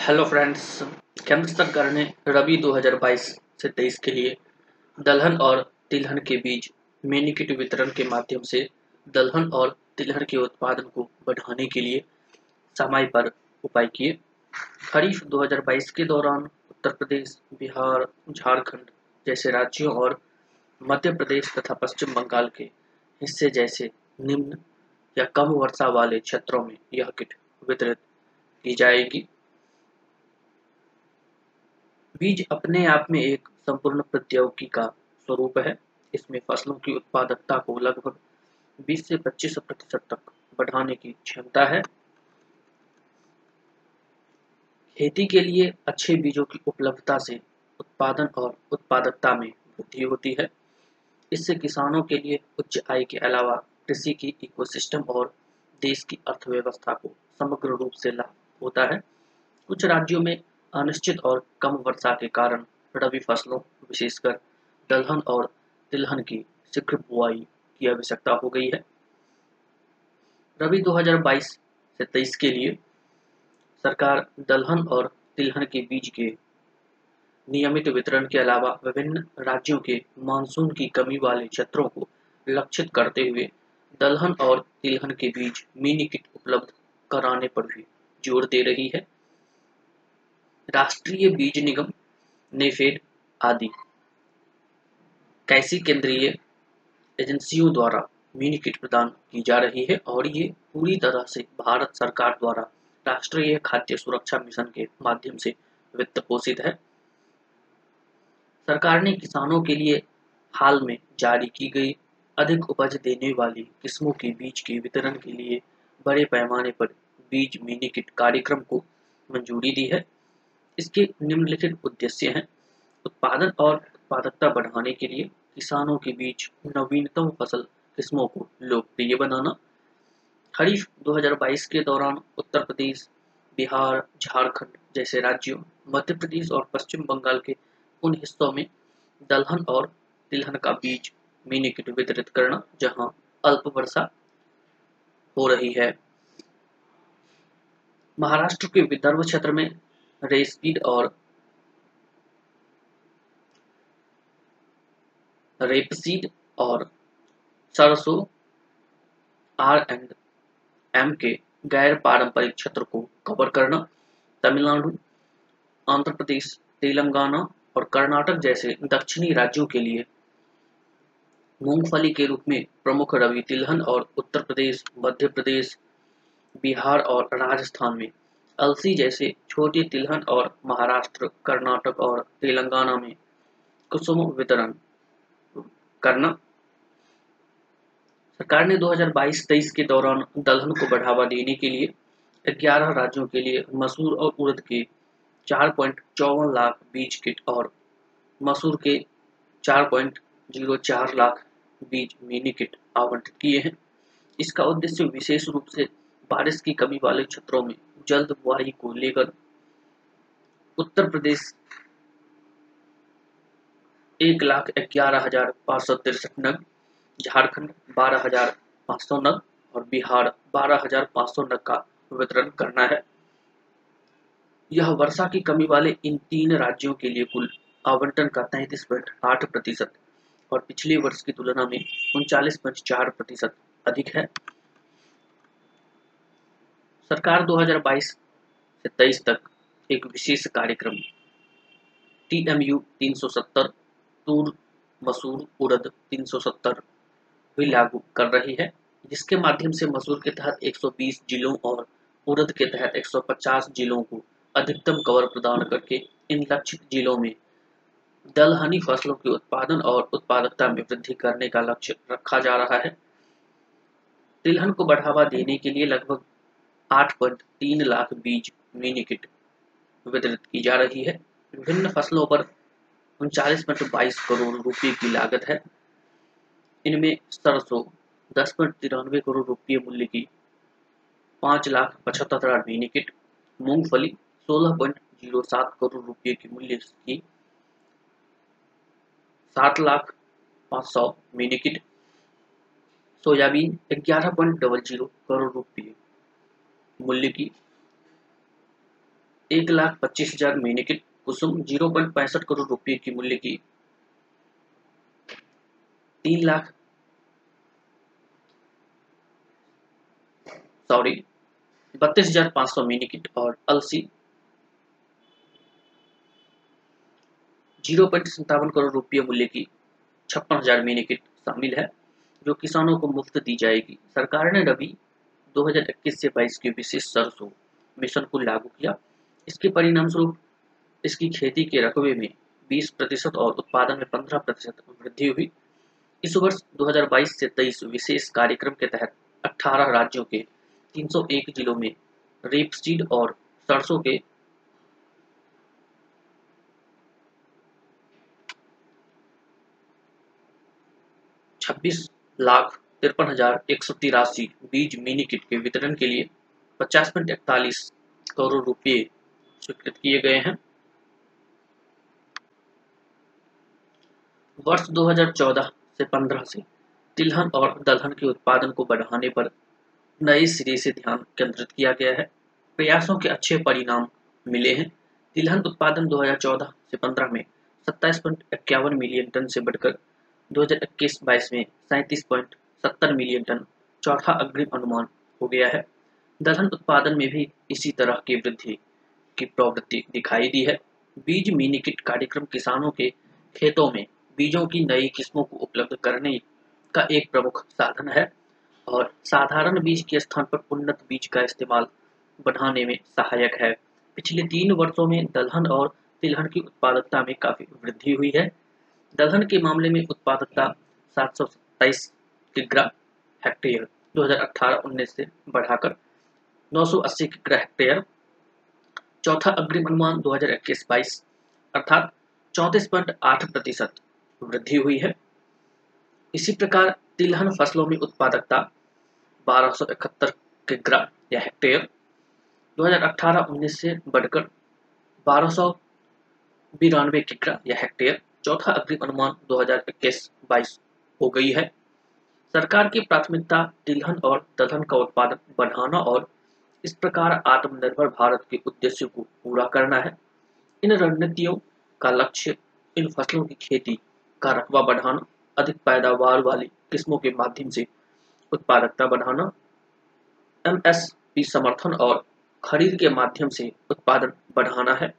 Hello friends केंद्र सरकार ने रबी 2022 से 23 के लिए दलहन और तिलहन के बीज मिनी किट वितरण के माध्यम से दलहन और तिलहन के उत्पादन को बढ़ाने के लिए समय पर उपाय किए। खरीफ 2022 के दौरान उत्तर प्रदेश, बिहार, झारखंड जैसे राज्यों और मध्य प्रदेश तथा पश्चिम बंगाल के हिस्से जैसे निम्न या कम वर्षा वाले क्षेत्रों में यह किट वितरित की जाएगी। बीज अपने आप में एक संपूर्ण प्रौद्योगिकी का स्वरूप है। इसमें फ़सलों की उत्पादकता को लगभग 20 से 25 प्रतिशत तक बढ़ाने की क्षमता है। खेती के लिए अच्छे बीजों की उपलब्धता से उत्पादन और उत्पादकता में वृद्धि होती है। इससे किसानों के लिए उच्च आय के अलावा कृषि की इकोसिस्टम और देश की अर्थव्यवस्था को समग्र रूप से लाभ होता है। कुछ राज्यों में अनिश्चित और कम वर्षा के कारण रबी फ़सलों, विशेषकर दलहन और तिलहन की शीघ्र बुआई की आवश्यकता हो गई है। रबी 2022 से 23 के लिए सरकार दलहन और तिलहन के बीज के नियमित वितरण के अलावा विभिन्न राज्यों के मानसून की कमी वाले क्षेत्रों को लक्षित करते हुए दलहन और तिलहन के बीज मिनी किट उपलब्ध कराने पर भी ज़ोर दे रही है। राष्ट्रीय बीज निगम, नेफेड आदि। कैसी केंद्रीय एजेंसियों द्वारा मिनी किट प्रदान की जा रही है और ये पूरी तरह से भारत सरकार द्वारा राष्ट्रीय खाद्य सुरक्षा मिशन के माध्यम से वित्त पोषित है? सरकार ने किसानों के लिए हाल में जारी की गई अधिक उपज देने वाली किस्मों के बीज के वितरण के लिए बड़े पैमाने पर बीज मिनी किट कार्यक्रम को मंजूरी दी है। इसके निम्नलिखित उद्देश्य हैं। उत्पादन और उत्पादकता बढ़ाने के लिए किसानों के बीच नवीनतम फ़सल किस्मों को लोकप्रिय बनाना। खरीफ 2022 के दौरान उत्तर प्रदेश, बिहार, झारखंड जैसे राज्यों, मध्य प्रदेश और पश्चिम बंगाल के उन हिस्सों में दलहन और तिलहन का बीज मिनी किट वितरित करना, जहाँ अल्प वर्षा हो रही है। महाराष्ट्र के विदर्भ क्षेत्र में रेस्पीड और रेपसीड और सरसों आर एंड एम के गैर पारंपरिक क्षेत्र को कवर करना, तमिलनाडु, आंध्र प्रदेश, तेलंगाना और कर्नाटक जैसे दक्षिणी राज्यों के लिए मूंगफली के रूप में प्रमुख रवि तिलहन और उत्तर प्रदेश, मध्य प्रदेश, बिहार और राजस्थान में अलसी जैसे छोटे तिलहन और महाराष्ट्र, कर्नाटक और तेलंगाना में कुसुम वितरण करना। सरकार ने 2022-23 के दौरान दलहन को बढ़ावा देने के लिए 11 राज्यों के लिए मसूर और उड़द के चार पॉइंट चौवन लाख बीज किट और मसूर के चार पॉइंट ज़ीरो चार लाख बीज मिनी किट आवंटित किए हैं। इसका उद्देश्य विशेष रूप से बारिश की कमी वाले क्षेत्रों में जल्द बुआई को लेकर उत्तर प्रदेश एक लाख ग्यारह हज़ार पाँच सौ तिरसठ नग, झारखंड बारह हज़ार पाँच सौ नग और बिहार बारह हज़ार पाँच सौ नग का वितरण करना है। यह वर्षा की कमी वाले इन तीन राज्यों के लिए कुल आवंटन का तैतीस पॉइंट आठ प्रतिशत और पिछले वर्ष की तुलना में उनचालीस पॉइंट चार प्रतिशत अधिक है। सरकार 2022 से 23 तक एक विशेष कार्यक्रम टी एम यू तीन सौ सत्तर, तूर मसूर उड़द 370 भी लागू कर रही है, जिसके माध्यम से मसूर के तहत 120 जिलों और उड़द के तहत 150 जिलों को अधिकतम कवर प्रदान करके इन लक्षित जिलों में दलहनी फ़सलों के उत्पादन और उत्पादकता में वृद्धि करने का लक्ष्य रखा जा रहा है। तिलहन को बढ़ावा देने के लिए लगभग आठ पॉइंट तीन लाख बीज मिनी किट वितरित की जा रही है। विभिन्न फ़सलों पर उनचालीस पॉइंट बाईस करोड़ रुपए की लागत है। इनमें सरसों दस पॉइंट तिरानवे करोड़ रुपये मूल्य की पाँच लाख पचहत्तर हज़ार मिनी किट मूंगफली सोलह पॉइंट ज़ीरो सात करोड़ रुपये की मूल्य की सात लाख पाँच सौ मिनी किट सोयाबीन ग्यारह पॉइंट डबल ज़ीरो करोड़ रुपये मूल्य की एक लाख पच्चीस हज़ार मिनीकिट कुसुम ज़ीरो पॉइंट पैंसठ करोड़ रुपए की मूल्य की तीन लाख सॉरी, बत्तीस हज़ार पाँच सौ मिनी किट और अलसी ज़ीरो पॉइंट संतावन करोड़ रुपये मूल्य की छप्पन हज़ार मिनी किट शामिल है, जो किसानों को मुफ़्त दी जाएगी। सरकार ने रबी 2021 से 22 के विशेष सरसों मिशन को लागू किया। इसके परिणाम स्वरूप इसकी खेती के रकबे में 20 प्रतिशत और उत्पादन में 15 प्रतिशत वृद्धि हुई। इस वर्ष 2022 से 23 विशेष कार्यक्रम के तहत 18 राज्यों के 301 जिलों में रेपसीड और सरसों के छब्बीस लाख तिरपन हज़ार एक सौ तिरासी बीज मिनी किट के वितरण के लिए पचास पॉइंट इकतालीस करोड़ रुपए स्वीकृत किए गए हैं। वर्ष 2014 से 15 से तिलहन और दलहन के उत्पादन को बढ़ाने पर नए सिरे से ध्यान केंद्रित किया गया है। प्रयासों के अच्छे परिणाम मिले हैं। तिलहन उत्पादन 2014 से 15 में सत्ताईस मिलियन टन से बढ़कर 2021-22 में सैंतीस मिलियन टन, चौथा अग्रिम अनुमान हो गया है। दलहन उत्पादन में भी इसी तरह की वृद्धि की प्रवृत्ति दिखाई दी है। बीज मिनी किट कार्यक्रम किसानों के खेतों में बीजों की नई किस्मों को उपलब्ध करने का एक प्रमुख साधन है और साधारण बीज के स्थान पर उन्नत बीज का इस्तेमाल बढ़ाने में सहायक है। पिछले तीन वर्षों में दलहन और तिलहन की उत्पादकता में काफ़ी वृद्धि हुई है। दलहन के मामले में उत्पादकता सात सौ सत्ताईस किग्रा हेक्टेयर 2018-19 से बढ़ाकर 980 किग्रा हेक्टेयर। चौथा अग्रिम अनुमान 2021-22 अर्थात चौंतीस पॉइंट आठ प्रतिशत वृद्धि हुई है। इसी प्रकार तिलहन फ़सलों में उत्पादकता बारह सौ इकहत्तर किग्रा या हेक्टेयर 2018-19 से बढ़कर बारह सौ बिरानवे किग्रा या हेक्टेयर। चौथा अग्रिम अनुमान 2021-22 हो गई है। सरकार की प्राथमिकता तिलहन और दलहन का उत्पादन बढ़ाना और इस प्रकार आत्मनिर्भर भारत के उद्देश्य को पूरा करना है। इन रणनीतियों का लक्ष्य इन फ़सलों की खेती का रकबा बढ़ाना, अधिक पैदावार वाली किस्मों के माध्यम से उत्पादकता बढ़ाना, एमएसपी समर्थन और खरीद के माध्यम से उत्पादन बढ़ाना है।